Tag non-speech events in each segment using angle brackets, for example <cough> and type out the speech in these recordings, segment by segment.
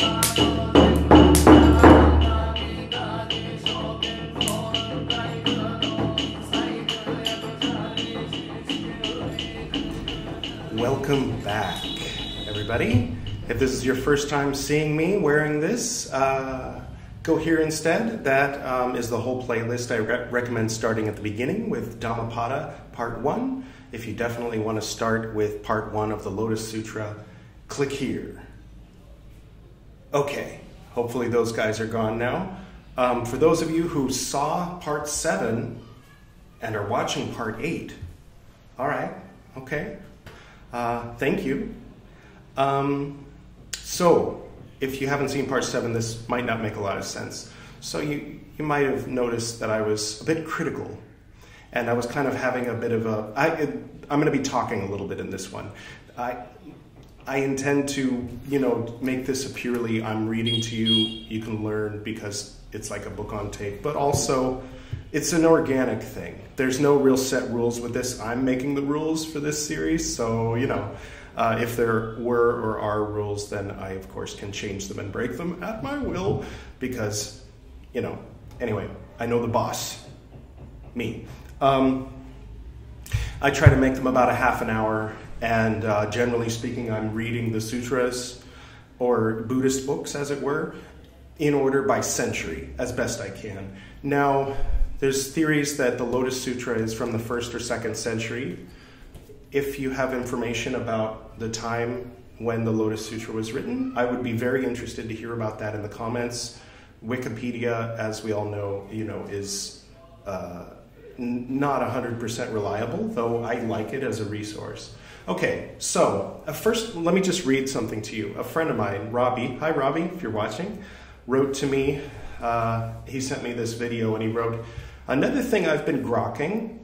Welcome back, everybody. If this is your first time seeing me wearing this, uh, go here instead. That um, is the whole playlist. I re- recommend starting at the beginning with Dhammapada Part 1. If you definitely want to start with Part 1 of the Lotus Sutra, click here. Okay, hopefully those guys are gone now. Um, for those of you who saw Part 7 and are watching Part 8, all right, okay. Uh, thank you. Um, so, if you haven't seen part seven, this might not make a lot of sense. So, you, you might have noticed that I was a bit critical. And I was kind of having a bit of a. I, I'm going to be talking a little bit in this one. I, I intend to, you know, make this a purely I'm reading to you, you can learn because it's like a book on tape, but also it's an organic thing. There's no real set rules with this. I'm making the rules for this series, so you know, uh, if there were or are rules, then I of course can change them and break them at my will, because you know. Anyway, I know the boss, me. Um, I try to make them about a half an hour, and uh, generally speaking, I'm reading the sutras or Buddhist books, as it were, in order by century as best I can. Now, there's theories that the Lotus Sutra is from the first or second century. If you have information about the time when the Lotus Sutra was written, I would be very interested to hear about that in the comments. Wikipedia, as we all know, you know, is uh, not 100% reliable, though I like it as a resource. Okay, so uh, first, let me just read something to you. A friend of mine, Robbie, hi Robbie, if you're watching, wrote to me. Uh, he sent me this video and he wrote, Another thing I've been grokking,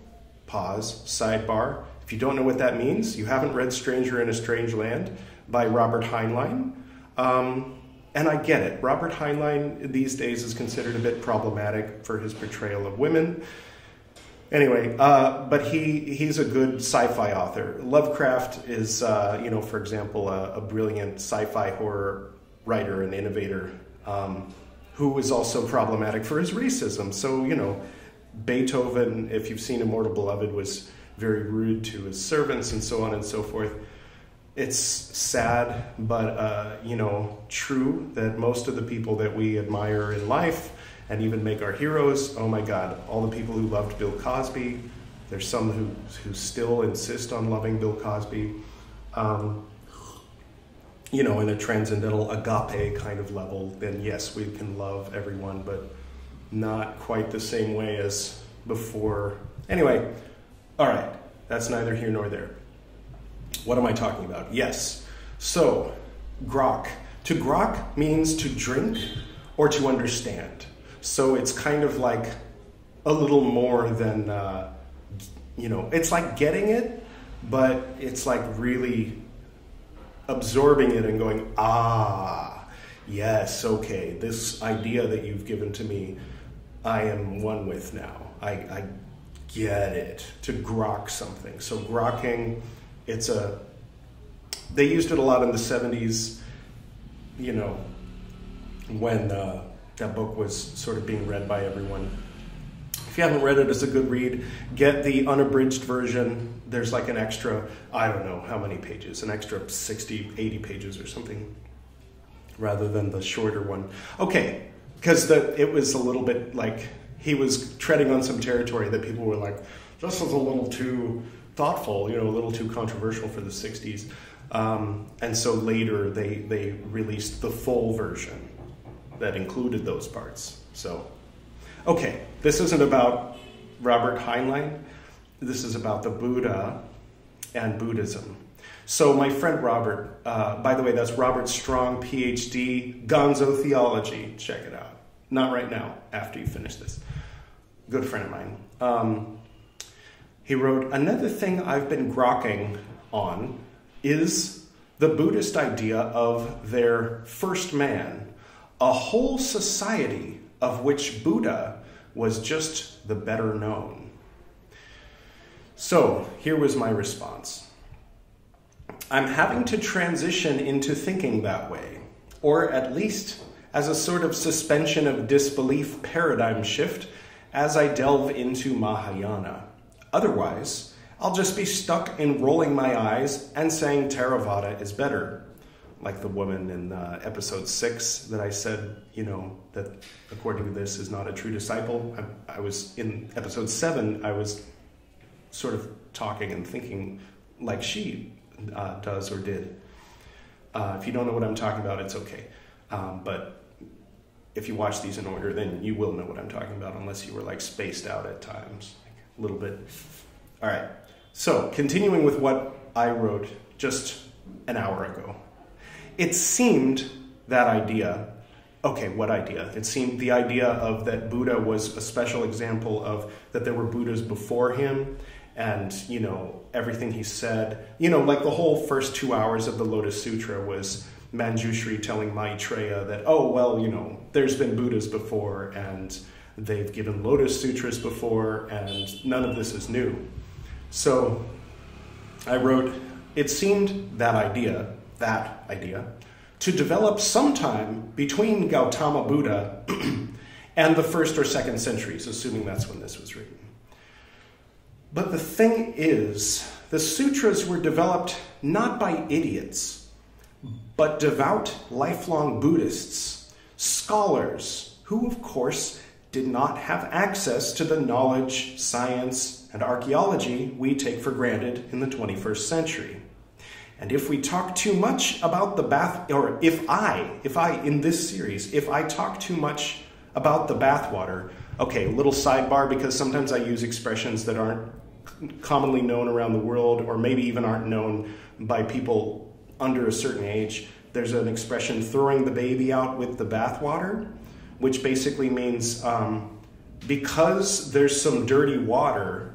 pause, sidebar. If you don't know what that means, you haven't read Stranger in a Strange Land by Robert Heinlein. Um, and I get it. Robert Heinlein these days is considered a bit problematic for his portrayal of women. Anyway, uh, but he, he's a good sci-fi author. Lovecraft is, uh, you know, for example, a, a, brilliant sci-fi horror writer and innovator um, who is also problematic for his racism. So, you know, Beethoven, if you've seen Immortal Beloved, was very rude to his servants and so on and so forth. It's sad, but uh, you know, true that most of the people that we admire in life and even make our heroes, oh my God, all the people who loved Bill Cosby, there's some who, who still insist on loving Bill Cosby, um, you know, in a transcendental agape kind of level, then yes, we can love everyone, but not quite the same way as before. Anyway, all right, that's neither here nor there. What am I talking about? Yes. So, grok. To grok means to drink or to understand. So it's kind of like a little more than, uh, you know, it's like getting it, but it's like really absorbing it and going, ah, yes, okay, this idea that you've given to me I am one with now. I, I get it to grok something. So grokking, it's a. They used it a lot in the '70s. You know, when uh, that book was sort of being read by everyone. If you haven't read it, it's a good read. Get the unabridged version. There's like an extra, I don't know how many pages, an extra 60, 80 pages or something, rather than the shorter one. Okay, because it was a little bit like he was treading on some territory that people were like, this is a little too thoughtful, you know, a little too controversial for the 60s. Um, and so later they, they released the full version that included those parts. So, okay, this isn't about Robert Heinlein. This is about the Buddha and Buddhism. So, my friend Robert, uh, by the way, that's Robert Strong, PhD, Gonzo Theology. Check it out. Not right now, after you finish this. Good friend of mine. Um, he wrote, Another thing I've been grokking on is the Buddhist idea of their first man, a whole society of which Buddha was just the better known. So here was my response I'm having to transition into thinking that way or at least as a sort of suspension of disbelief paradigm shift as I delve into Mahayana. Otherwise, I'll just be stuck in rolling my eyes and saying Theravada is better. Like the woman in uh, episode six that I said, you know, that according to this is not a true disciple. I, I was in episode seven, I was sort of talking and thinking like she uh, does or did. Uh, if you don't know what I'm talking about, it's okay. Um, but if you watch these in order, then you will know what I'm talking about, unless you were like spaced out at times, like a little bit. All right. So, continuing with what I wrote just an hour ago, it seemed that idea. Okay, what idea? It seemed the idea of that Buddha was a special example of that there were Buddhas before him and you know everything he said you know like the whole first two hours of the lotus sutra was manjushri telling maitreya that oh well you know there's been buddhas before and they've given lotus sutras before and none of this is new so i wrote it seemed that idea that idea to develop sometime between gautama buddha <clears throat> and the first or second centuries assuming that's when this was written but the thing is, the sutras were developed not by idiots, but devout, lifelong Buddhists, scholars, who, of course, did not have access to the knowledge, science, and archaeology we take for granted in the 21st century. And if we talk too much about the bath, or if I, if I, in this series, if I talk too much about the bathwater, okay, little sidebar because sometimes I use expressions that aren't commonly known around the world, or maybe even aren't known by people under a certain age. There's an expression, throwing the baby out with the bathwater, which basically means um, because there's some dirty water,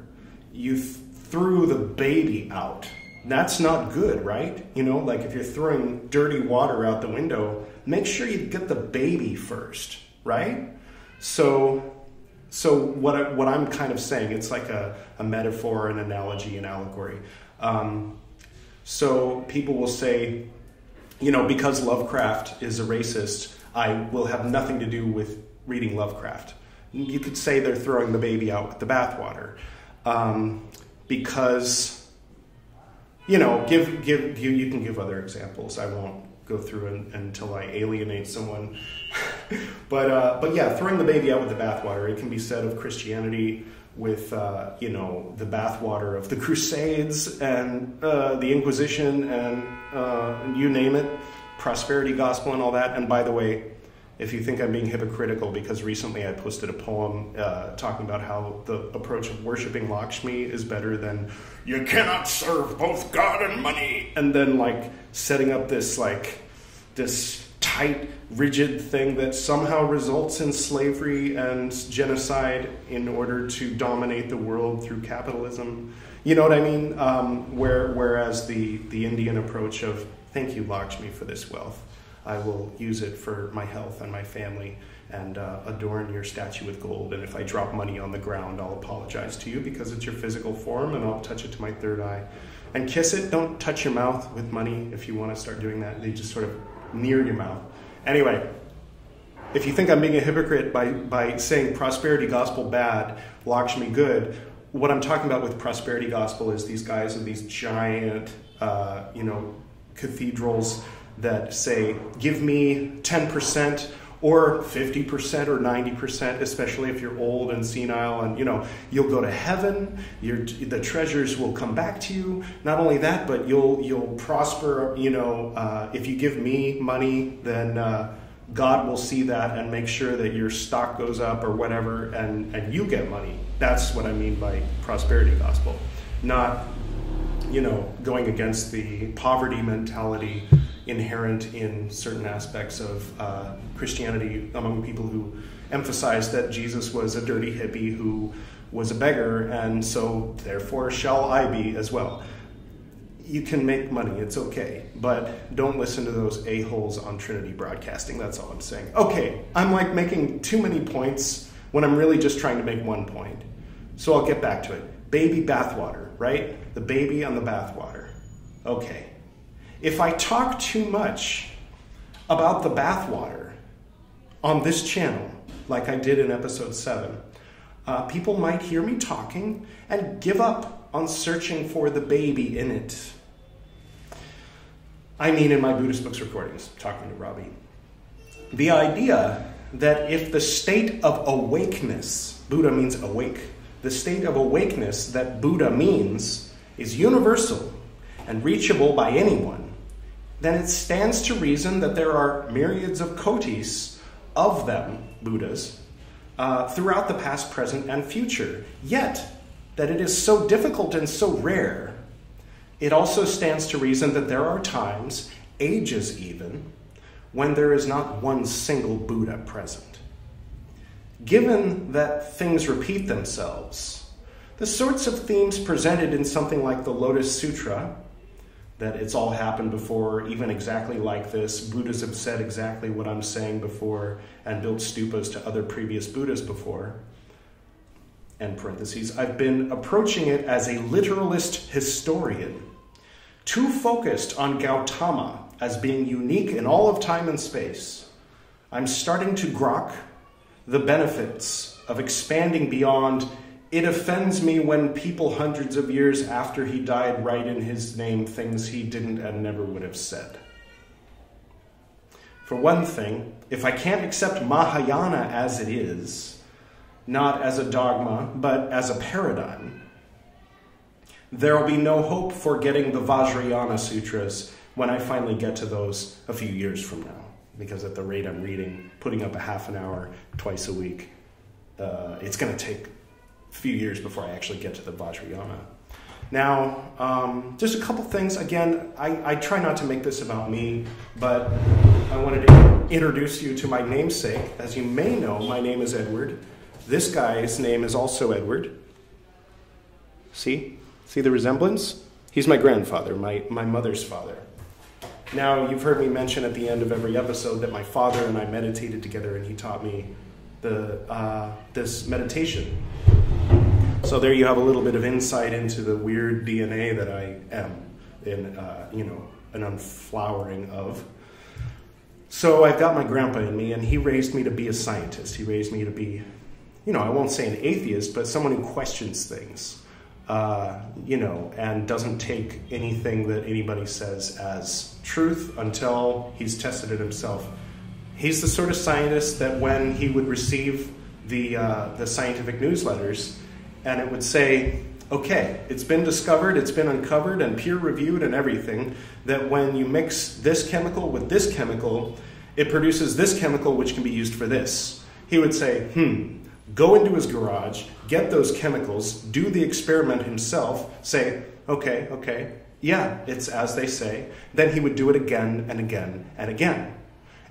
you th- threw the baby out. That's not good, right? You know, like if you're throwing dirty water out the window, make sure you get the baby first, right? So so what, I, what I'm kind of saying, it's like a, a metaphor, an analogy, an allegory. Um, so people will say, you know, because Lovecraft is a racist, I will have nothing to do with reading Lovecraft. You could say they're throwing the baby out with the bathwater. Um, because, you know, give, give, you, you can give other examples. I won't go through and, until I alienate someone. <laughs> but uh, but yeah, throwing the baby out with the bathwater. It can be said of Christianity with uh, you know the bathwater of the <laughs> Crusades and uh, the Inquisition and uh, you name it, prosperity gospel and all that. And by the way, if you think I'm being hypocritical because recently I posted a poem uh, talking about how the approach of worshiping Lakshmi is better than you cannot serve both God and money, and then like setting up this like this tight, rigid thing that somehow results in slavery and genocide in order to dominate the world through capitalism. You know what I mean? Um, where, whereas the, the Indian approach of thank you, Lakshmi, for this wealth. I will use it for my health and my family and uh, adorn your statue with gold. And if I drop money on the ground, I'll apologize to you because it's your physical form and I'll touch it to my third eye. And kiss it. Don't touch your mouth with money if you want to start doing that. They just sort of near your mouth. Anyway, if you think I'm being a hypocrite by, by saying prosperity gospel bad, Lakshmi good, what I'm talking about with prosperity gospel is these guys in these giant, uh, you know, cathedrals that say, give me 10% or 50% or 90%, especially if you're old and senile, and you know, you'll go to heaven, your, the treasures will come back to you. Not only that, but you'll, you'll prosper, you know, uh, if you give me money, then uh, God will see that and make sure that your stock goes up or whatever, and, and you get money. That's what I mean by prosperity gospel. Not, you know, going against the poverty mentality inherent in certain aspects of uh, Christianity among people who emphasize that Jesus was a dirty hippie who was a beggar, and so therefore shall I be as well. You can make money, it's okay, but don't listen to those a-holes on Trinity Broadcasting. That's all I'm saying. Okay, I'm like making too many points when I'm really just trying to make one point. So I'll get back to it. Baby bathwater, right? The baby on the bathwater. Okay. If I talk too much about the bathwater on this channel, like I did in episode 7, uh, people might hear me talking and give up on searching for the baby in it. I mean, in my Buddhist books recordings, talking to Robbie. The idea that if the state of awakeness, Buddha means awake, the state of awakeness that Buddha means is universal and reachable by anyone, then it stands to reason that there are myriads of kotis of them, Buddhas, uh, throughout the past, present, and future. Yet, that it is so difficult and so rare, it also stands to reason that there are times, ages even, when there is not one single Buddha present. Given that things repeat themselves, the sorts of themes presented in something like the Lotus Sutra, that it's all happened before, even exactly like this, Buddhas have said exactly what I'm saying before, and built stupas to other previous Buddhas before. End parentheses. I've been approaching it as a literalist historian, too focused on Gautama as being unique in all of time and space. I'm starting to grok the benefits of expanding beyond it offends me when people hundreds of years after he died write in his name things he didn't and never would have said. For one thing, if I can't accept Mahayana as it is, not as a dogma, but as a paradigm, there will be no hope for getting the Vajrayana Sutras when I finally get to those a few years from now because at the rate I'm reading, putting up a half an hour twice a week, uh, it's going to take few years before I actually get to the Vajrayana. Now, um, just a couple things. Again, I, I, try not to make this about me, but I wanted to introduce you to my namesake. As you may know, my name is Edward. This guy's name is also Edward. See? See the resemblance? He's my grandfather, my, my mother's father. Now, you've heard me mention at the end of every episode that my father and I meditated together, and he taught me the, uh, this meditation. So there you have a little bit of insight into the weird DNA that I am, in uh, you know, an unflowering of. So I've got my grandpa in me, and he raised me to be a scientist. He raised me to be, you know, I won't say an atheist, but someone who questions things uh, you know, and doesn't take anything that anybody says as truth until he's tested it himself. He's the sort of scientist that when he would receive the, uh, the scientific newsletters, and it would say, okay, it's been discovered, it's been uncovered, and peer reviewed and everything, that when you mix this chemical with this chemical, it produces this chemical which can be used for this. He would say, hmm, go into his garage, get those chemicals, do the experiment himself, say, okay, okay, yeah, it's as they say. Then he would do it again and again and again.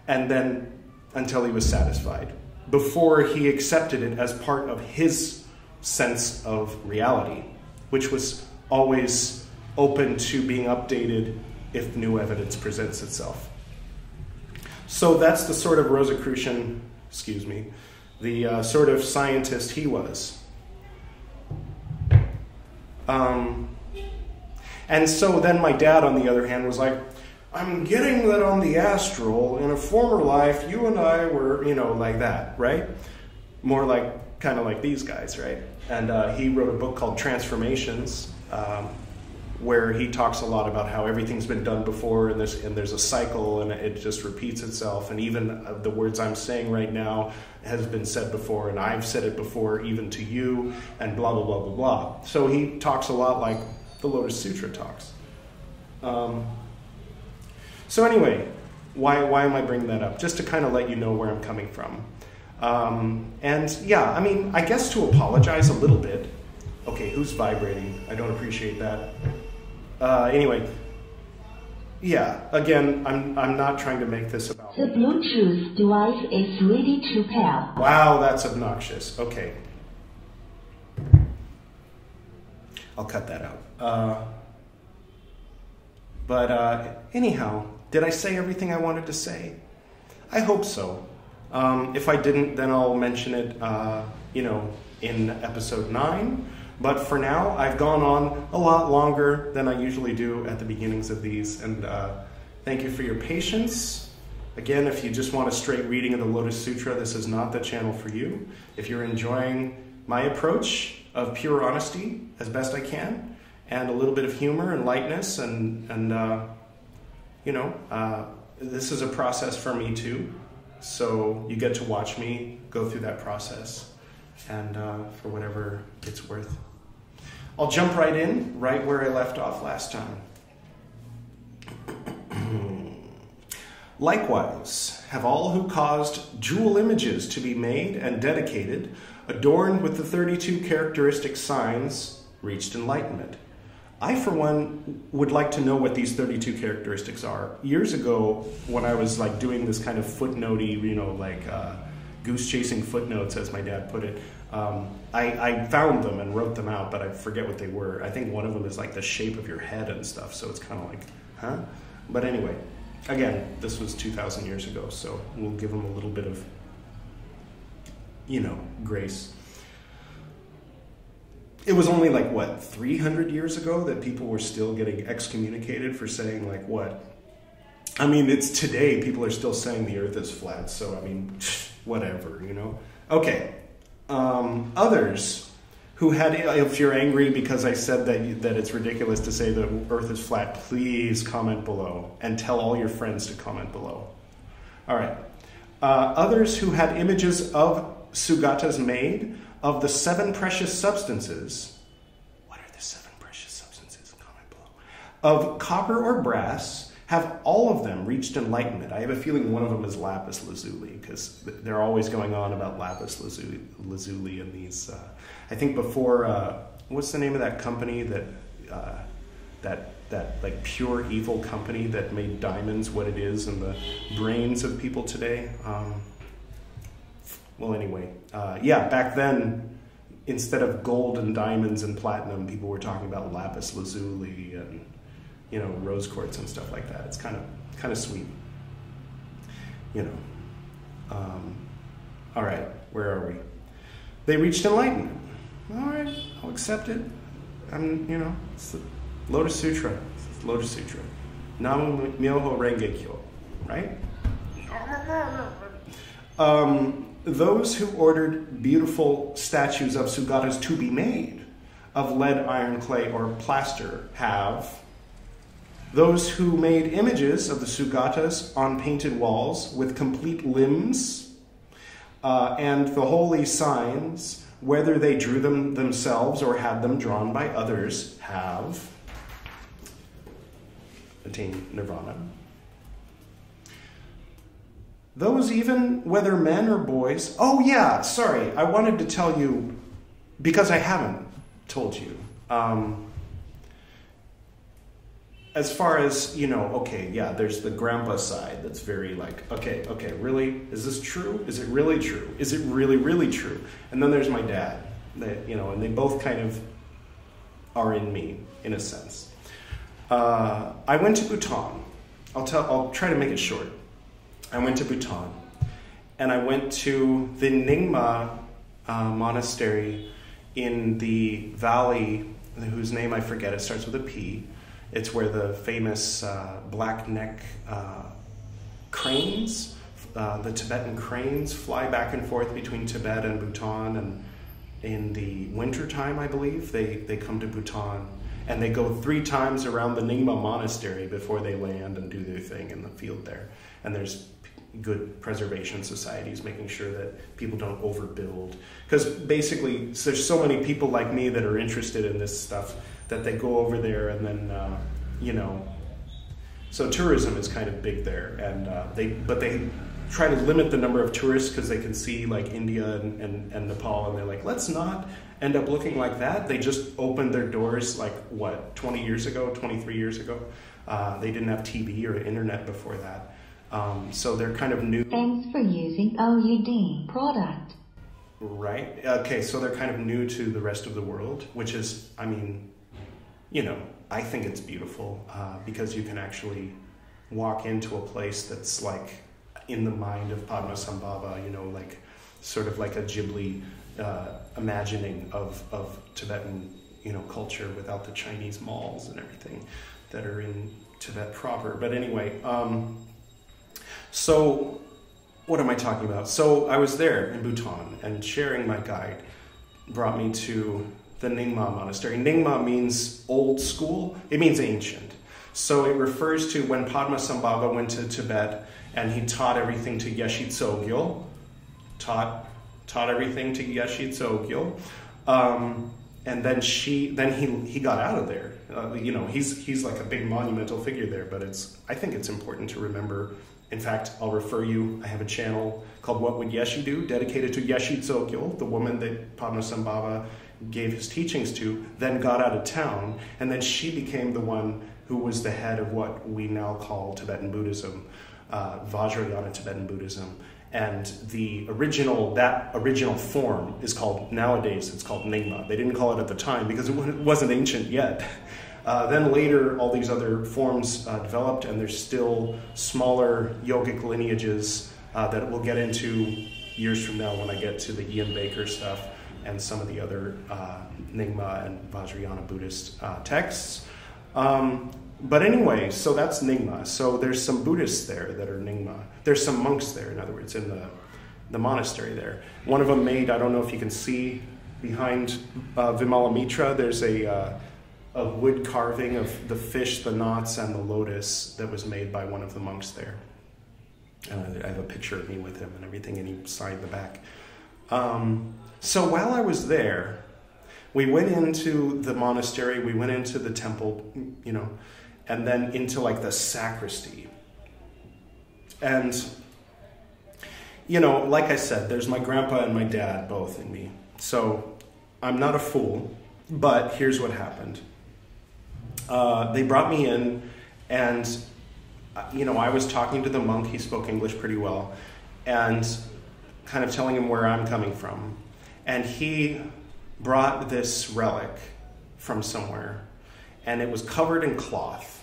And then until he was satisfied, before he accepted it as part of his sense of reality, which was always open to being updated if new evidence presents itself. So that's the sort of Rosicrucian, excuse me, the uh, sort of scientist he was. Um, and so then my dad, on the other hand, was like, I'm getting that on the astral. In a former life, you and I were, you know, like that, right? More like, kind of like these guys, right? And uh, he wrote a book called Transformations. Um, where he talks a lot about how everything's been done before and there's, and there's a cycle and it just repeats itself. And even uh, the words I'm saying right now has been said before, and I've said it before, even to you, and blah, blah, blah, blah, blah. So he talks a lot like the Lotus Sutra talks. Um, so, anyway, why, why am I bringing that up? Just to kind of let you know where I'm coming from. Um, and yeah, I mean, I guess to apologize a little bit. Okay, who's vibrating? I don't appreciate that. Uh, anyway, yeah, again, I'm, I'm not trying to make this about. The Bluetooth device is ready to pair. Wow, that's obnoxious. Okay. I'll cut that out. Uh, but uh, anyhow, did I say everything I wanted to say? I hope so. Um, if I didn't, then I'll mention it, uh, you know, in episode 9 but for now, I've gone on a lot longer than I usually do at the beginnings of these. And uh, thank you for your patience. Again, if you just want a straight reading of the Lotus Sutra, this is not the channel for you. If you're enjoying my approach of pure honesty as best I can, and a little bit of humor and lightness, and, and uh, you know, uh, this is a process for me too. So you get to watch me go through that process, and uh, for whatever it's worth. I'll jump right in, right where I left off last time. <clears throat> Likewise, have all who caused jewel images to be made and dedicated, adorned with the 32 characteristic signs, reached enlightenment. I, for one, would like to know what these 32 characteristics are. Years ago, when I was like doing this kind of footnotey, you know, like uh, goose chasing footnotes, as my dad put it, um, I, I, found them and wrote them out, but I forget what they were. I think one of them is like the shape of your head and stuff, so it's kind of like, huh? But anyway, again, this was 2,000 years ago, so we'll give them a little bit of, you know, grace. It was only like, what, 300 years ago that people were still getting excommunicated for saying, like, what? I mean, it's today, people are still saying the earth is flat, so I mean, <sniffs> whatever, you know? Okay. Um, others who had, if you're angry because I said that, you, that it's ridiculous to say the earth is flat, please comment below and tell all your friends to comment below. All right. Uh, others who had images of Sugatas made of the seven precious substances. What are the seven precious substances? Comment below. Of copper or brass have all of them reached enlightenment? I have a feeling one of them is lapis lazuli because they're always going on about lapis lazuli, lazuli in these. Uh, I think before, uh, what's the name of that company that uh, that that like pure evil company that made diamonds what it is in the brains of people today? Um, well, anyway, uh, yeah, back then. Instead of gold and diamonds and platinum, people were talking about lapis lazuli and you know, rose quartz and stuff like that. It's kind of kind of sweet. You know. Um, all right, where are we? They reached enlightenment. All right, I'll accept it. I'm, you know, it's the Lotus Sutra. It's the Lotus Sutra. Nam Myoho Renge Kyo, right? <laughs> Um, those who ordered beautiful statues of Sugatas to be made of lead, iron, clay, or plaster have those who made images of the Sugatas on painted walls with complete limbs uh, and the holy signs, whether they drew them themselves or had them drawn by others, have attained nirvana. Those, even whether men or boys, oh, yeah, sorry, I wanted to tell you because I haven't told you. Um, as far as you know okay yeah there's the grandpa side that's very like okay okay really? Is this true? Is it really true? Is it really really true? And then there's my dad that you know and they both kind of are in me in a sense. Uh, i went to bhutan. I'll tell i'll try to make it short i went to bhutan and i went to the nyingma uh, monastery in the valley whose name i forget it starts with a p it's where the famous uh, black neck uh, cranes, uh, the Tibetan cranes, fly back and forth between Tibet and Bhutan. And in the wintertime, I believe, they, they come to Bhutan. And they go three times around the Nyingma monastery before they land and do their thing in the field there. And there's good preservation societies making sure that people don't overbuild. Because basically there's so many people like me that are interested in this stuff that they go over there and then uh, you know so tourism is kind of big there. And uh, they but they try to limit the number of tourists because they can see like india and, and, and, nepal and they're like let's not end up looking like that. They just opened their doors like what 20 years ago 23 years ago? Uh, they didn't have tv or internet before that um, so they're kind of new. Thanks for using oud product. Right. Okay so they're kind of new to the rest of the world which is i mean you know, I think it's beautiful uh, because you can actually walk into a place that's like in the mind of Padmasambhava, you know, like sort of like a Ghibli uh, imagining of, of Tibetan, you know, culture without the Chinese malls and everything that are in Tibet proper. But anyway, um, So, what am I talking about? So, I was there in Bhutan, and sharing my guide brought me to the Nyingma Monastery. Nyingma means old school, it means ancient. So, it refers to when Padmasambhava went to Tibet and he taught everything to Yeshe Tsogyal, taught, taught everything to Yeshe Tsogyal. Um, and then she then he he got out of there uh, you know he's he's like a big monumental figure there but it's i think it's important to remember in fact i'll refer you i have a channel called what would Yeshe do dedicated to Yeshe Tsogyal the woman that Padmasambhava gave his teachings to then got out of town and then she became the one who was the head of what we now call tibetan buddhism uh, vajrayana tibetan buddhism and the original that original form is called nowadays it's called Nyingma. They didn't call it at the time because it wasn't ancient yet. <laughs> Uh, then later, all these other forms uh, developed, and there's still smaller yogic lineages uh, that we'll get into years from now when I get to the Ian Baker stuff and some of the other uh, Nyingma and Vajrayana Buddhist uh, texts. Um, but anyway, so that's Nyingma. So there's some Buddhists there that are Nyingma. There's some monks there, in other words, in the, the monastery there. One of them made, I don't know if you can see behind uh, Vimalamitra, there's a, a wood carving of the fish, the knots, and the lotus that was made by one of the monks there. And I have a picture of me with him and everything, and he signed the back. Um, so while I was there, we went into the monastery, we went into the temple, you know, and then into like the sacristy. And, you know, like I said, there's my grandpa and my dad both in me. So I'm not a fool, but here's what happened. Uh, they brought me in, and, uh, you know, I was talking to the monk. He spoke English pretty well, and kind of telling him where I'm coming from. And he brought this relic from somewhere, and it was covered in cloth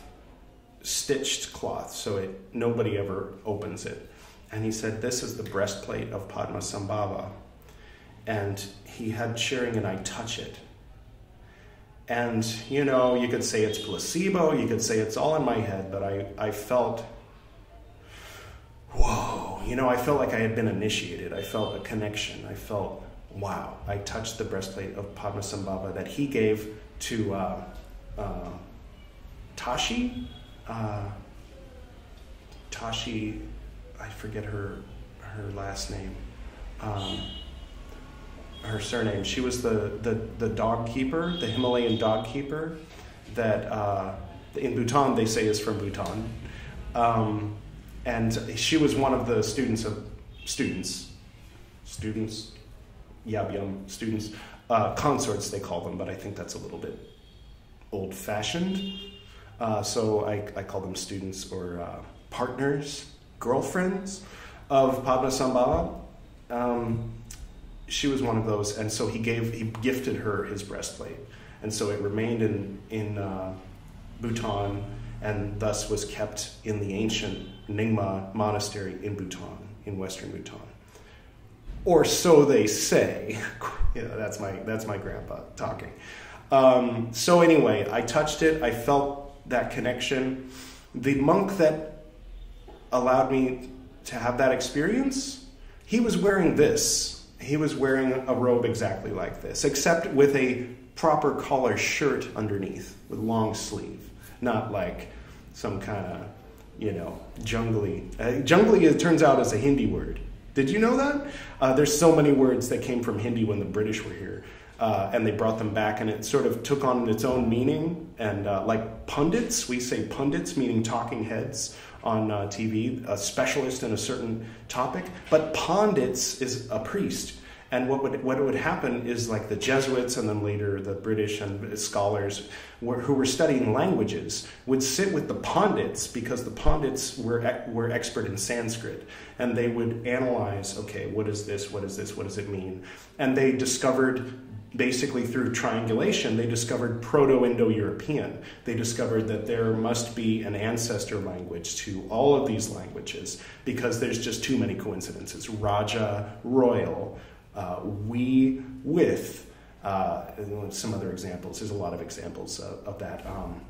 stitched cloth, so it nobody ever opens it. And he said, This is the breastplate of Padmasambhava. And he had sharing and I touch it. And, you know, you could say it's placebo, you could say it's all in my head, but I, I felt, whoa, you know, I felt like I had been initiated. I felt a connection. I felt, wow, I touched the breastplate of Padmasambhava that he gave to uh, uh, Tashi, uh, Tashi, I forget her her last name, um, her surname. She was the, the, the dog keeper, the Himalayan dog keeper that uh, in Bhutan they say is from Bhutan. Um, and she was one of the students of students, students, Yabyum students, uh, consorts they call them, but I think that's a little bit old fashioned. Uh, so I, I call them students or uh, partners, girlfriends of Padmasambhava. Um, she was one of those, and so he gave he gifted her his breastplate, and so it remained in in uh, Bhutan, and thus was kept in the ancient Nyingma monastery in Bhutan, in western Bhutan, or so they say. <laughs> know, that's my that's my grandpa talking. Um, so anyway, I touched it. I felt that connection. The monk that allowed me to have that experience, he was wearing this. He was wearing a robe exactly like this, except with a proper collar shirt underneath with long sleeve, not like some kind of, you know, jungly. Uh, jungly, it turns out, is a Hindi word. Did you know that? Uh, there's so many words that came from Hindi when the British were here uh, and they brought them back, and it sort of took on its own meaning. And uh, like pundits, we say pundits, meaning talking heads on uh, TV, a specialist in a certain topic. But pundits is a priest. And what would what would happen is like the Jesuits and then later the British and scholars were, who were studying languages would sit with the pundits because the pundits were were expert in Sanskrit and they would analyze okay what is this what is this what does it mean and they discovered basically through triangulation, they discovered Proto Indo European. They discovered that there must be an ancestor language to all of these languages because there's just too many coincidences. Raja, royal, uh, we, with, uh, some other examples. There's a lot of examples of, of that. Um,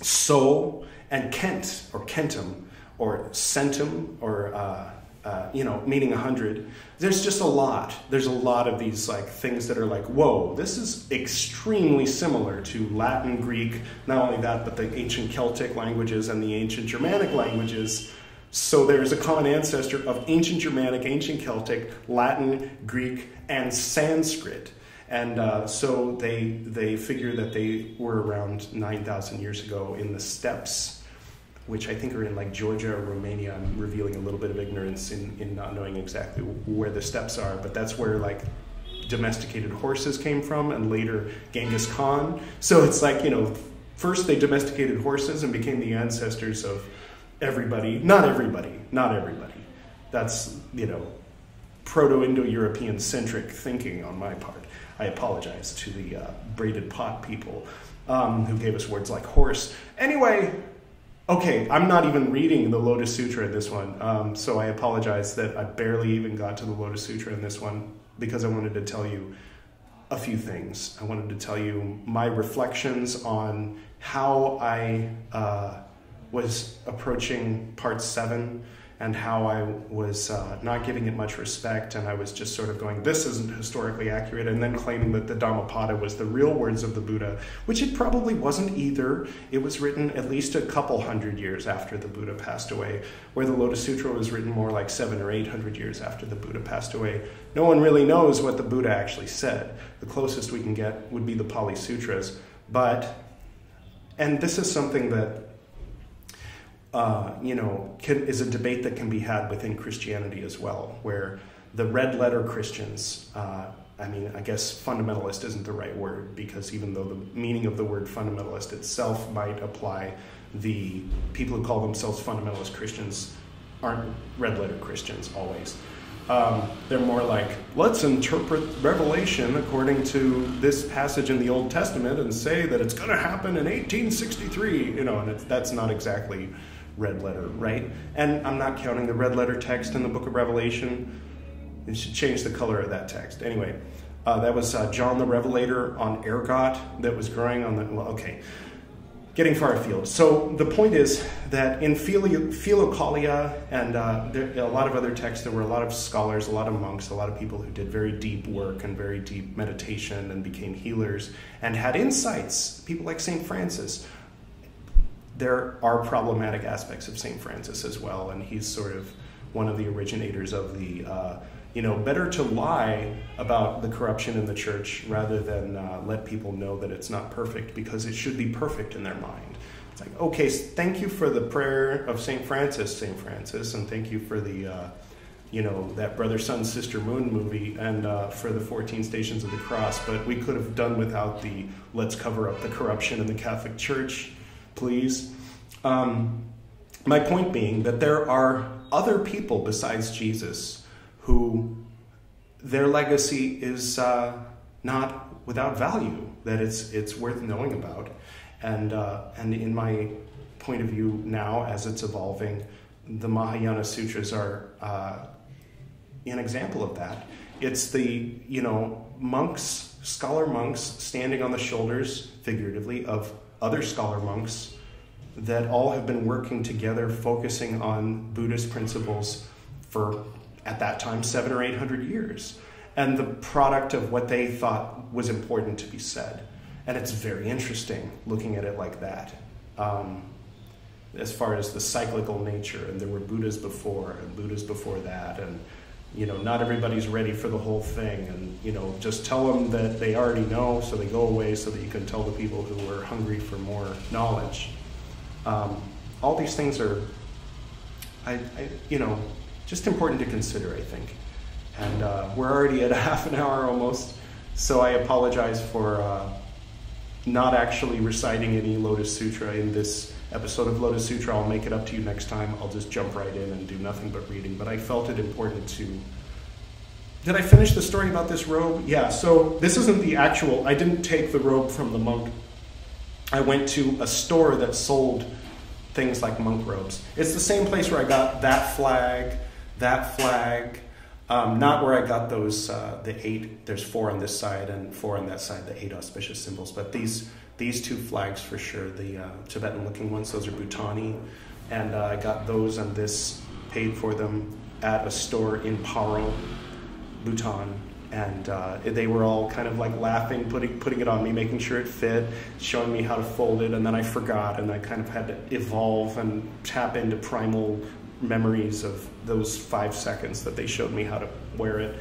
so and Kent or Kentum or centum, or uh, uh, you know, meaning a hundred. There's just a lot. There's a lot of these like things that are like, whoa, this is extremely similar to Latin, Greek. Not only that, but the ancient Celtic languages and the ancient Germanic languages. So there's a common ancestor of ancient Germanic, ancient Celtic, Latin, Greek, and Sanskrit. And uh, so they they figure that they were around 9,000 years ago in the steppes which I think are in like Georgia or Romania. I'm revealing a little bit of ignorance in, in not knowing exactly where the steppes are, but that's where like domesticated horses came from and later Genghis Khan. So it's like, you know, first they domesticated horses and became the ancestors of everybody. Not everybody, not everybody. That's, you know, proto Indo European centric thinking on my part. I apologize to the uh, braided pot people um, who gave us words like horse. Anyway, Okay, I'm not even reading the Lotus Sutra in this one, um, so I apologize that I barely even got to the Lotus Sutra in this one because I wanted to tell you a few things. I wanted to tell you my reflections on how I uh, was approaching part seven and how I was uh, not giving it much respect, and I was just sort of going, this isn't historically accurate, and then claiming that the Dhammapada was the real words of the Buddha, which it probably wasn't either. It was written at least a couple hundred years after the Buddha passed away, where the Lotus Sutra was written more like seven or eight hundred years after the Buddha passed away. No one really knows what the Buddha actually said. The closest we can get would be the Pali Sutras, but, and this is something that uh, you know, can, is a debate that can be had within Christianity as well, where the red letter Christians, uh, I mean, I guess fundamentalist isn't the right word because even though the meaning of the word fundamentalist itself might apply, the people who call themselves fundamentalist Christians aren't red letter Christians always. Um, they're more like, let's interpret Revelation according to this passage in the Old Testament and say that it's going to happen in 1863, you know, and that's not exactly red letter, right? And I'm not counting the red letter text in the book of Revelation. It should change the color of that text. Anyway, uh, that was uh, John the Revelator on ergot that was growing on the. Well, okay, getting far afield. So the point is that in Philokalia and uh, there, a lot of other texts, there were a lot of scholars, a lot of monks, a lot of people who did very deep work and very deep meditation and became healers and had insights. People like St. Francis there are problematic aspects of St. Francis as well, and he's sort of one of the originators of the, uh, you know, better to lie about the corruption in the church rather than uh, let people know that it's not perfect because it should be perfect in their mind. It's like, okay, thank you for the prayer of St. Francis, St. Francis, and thank you for the, uh, you know, that Brother, Sun, Sister, Moon movie and uh, for the 14 Stations of the Cross, but we could have done without the let's cover up the corruption in the Catholic Church please. Um, my point being that there are other people besides Jesus who their legacy is uh, not without value, that it's, it's worth knowing about. And, uh, and in my point of view now, as it's evolving, the Mahayana Sutras are uh, an example of that. It's the, you know, monks, scholar monks, standing on the shoulders, figuratively, of other scholar monks that all have been working together, focusing on Buddhist principles for, at that time, seven or eight hundred years, and the product of what they thought was important to be said. And it's very interesting looking at it like that. Um, as far as the cyclical nature, and there were Buddhas before, and Buddhas before that, and you know, not everybody's ready for the whole thing, and you know, just tell them that they already know, so they go away, so that you can tell the people who are hungry for more knowledge. Um, all these things are, I, I, you know, just important to consider, I think. And uh, we're already at <laughs> half an hour almost, so I apologize for uh, not actually reciting any Lotus Sutra in this episode of Lotus Sutra. I'll make it up to you next time. I'll just jump right in and do nothing but reading. But I felt it important to. Did I finish the story about this robe? Yeah, so this isn't the actual, I didn't take the robe from the monk I went to a store that sold things like monk robes. It's the same place where I got that flag, that flag, um, not where I got those, uh, the eight, there's four on this side and four on that side, the eight auspicious symbols, but these, these two flags for sure, the uh, Tibetan looking ones, those are Bhutani. and uh, I got those and this paid for them at a store in Paro, Bhutan. And uh, they were all kind of like laughing, putting, putting it on me, making sure it fit, showing me how to fold it, and then I forgot, and I kind of had to evolve and tap into primal memories of those five seconds that they showed me how to wear it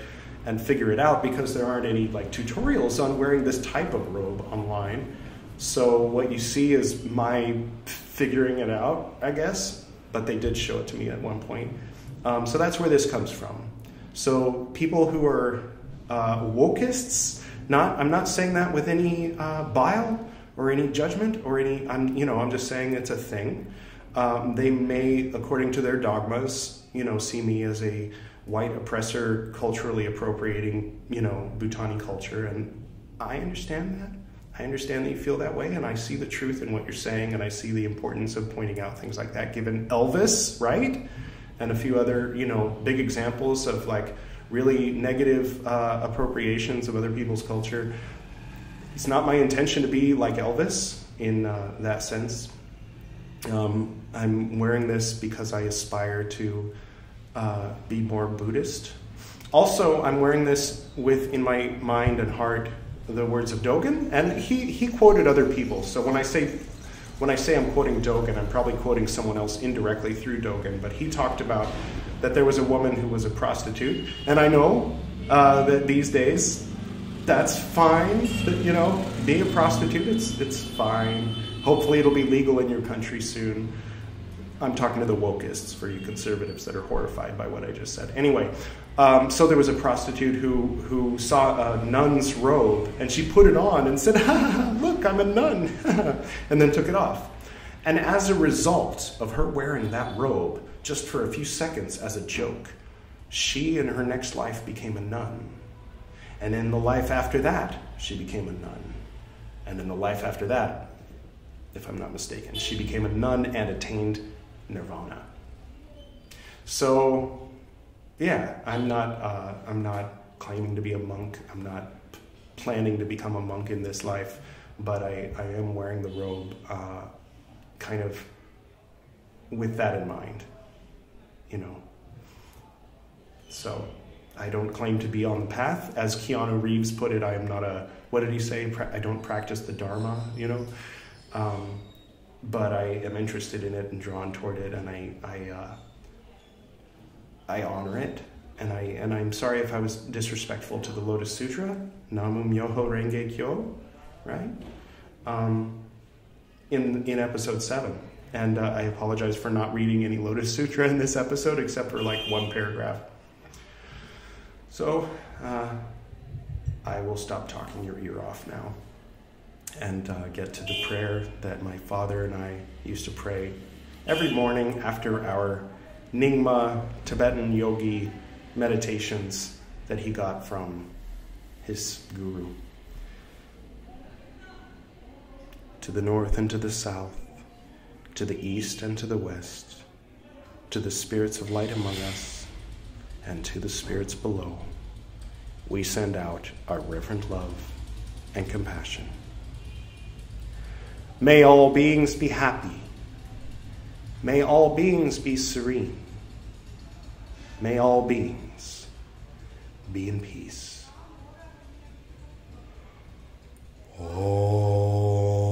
and figure it out because there aren't any like tutorials on wearing this type of robe online. So what you see is my figuring it out, I guess, but they did show it to me at one point. Um, so that's where this comes from. So people who are uh, wokeists, not I'm not saying that with any uh, bile or any judgment or any I'm you know I'm just saying it's a thing. Um, they may, according to their dogmas, you know, see me as a white oppressor, culturally appropriating, you know, Bhutani culture, and I understand that. I understand that you feel that way, and I see the truth in what you're saying, and I see the importance of pointing out things like that. Given Elvis, right, and a few other, you know, big examples of like really negative uh, appropriations of other people's culture. It's not my intention to be like Elvis in uh, that sense. Um, I'm wearing this because I aspire to uh, be more Buddhist. Also, I'm wearing this with in my mind and heart the words of Dogen, and he, he quoted other people. So when I say when I say I'm quoting Dogen, I'm probably quoting someone else indirectly through Dogen. But he talked about that there was a woman who was a prostitute, and I know uh, that these days that's fine. you know, being a prostitute, it's it's fine. Hopefully, it'll be legal in your country soon. I'm talking to the wokeists for you conservatives that are horrified by what I just said. Anyway, um, so there was a prostitute who, who saw a nun's robe and she put it on and said, <laughs> Look, I'm a nun, <laughs> and then took it off. And as a result of her wearing that robe just for a few seconds as a joke, she in her next life became a nun. And in the life after that, she became a nun. And in the life after that, if I'm not mistaken. She became a nun and attained nirvana. So, yeah, I'm not, uh, I'm not claiming to be a monk. I'm not planning to become a monk in this life, but I, I am wearing the robe uh, kind of with that in mind, you know. So, I don't claim to be on the path. As Keanu Reeves put it, I am not a, what did he say? I don't practice the Dharma, you know. Um, but I am interested in it and drawn toward it, and I I, uh, I honor it, and I and I'm sorry if I was disrespectful to the Lotus Sutra, Namu Myoho Renge Kyo, right? Um, in in episode seven, and uh, I apologize for not reading any Lotus Sutra in this episode except for like one paragraph. So uh, I will stop talking your ear off now and uh, get to the prayer that my father and I used to pray every morning after our Nyingma Tibetan yogi meditations that he got from his guru. To the north and to the south, to the east and to the west, to the spirits of light among us, and to the spirits below, we send out our reverent love and compassion. May all beings be happy. May all beings be serene. May all beings be in peace. Oh.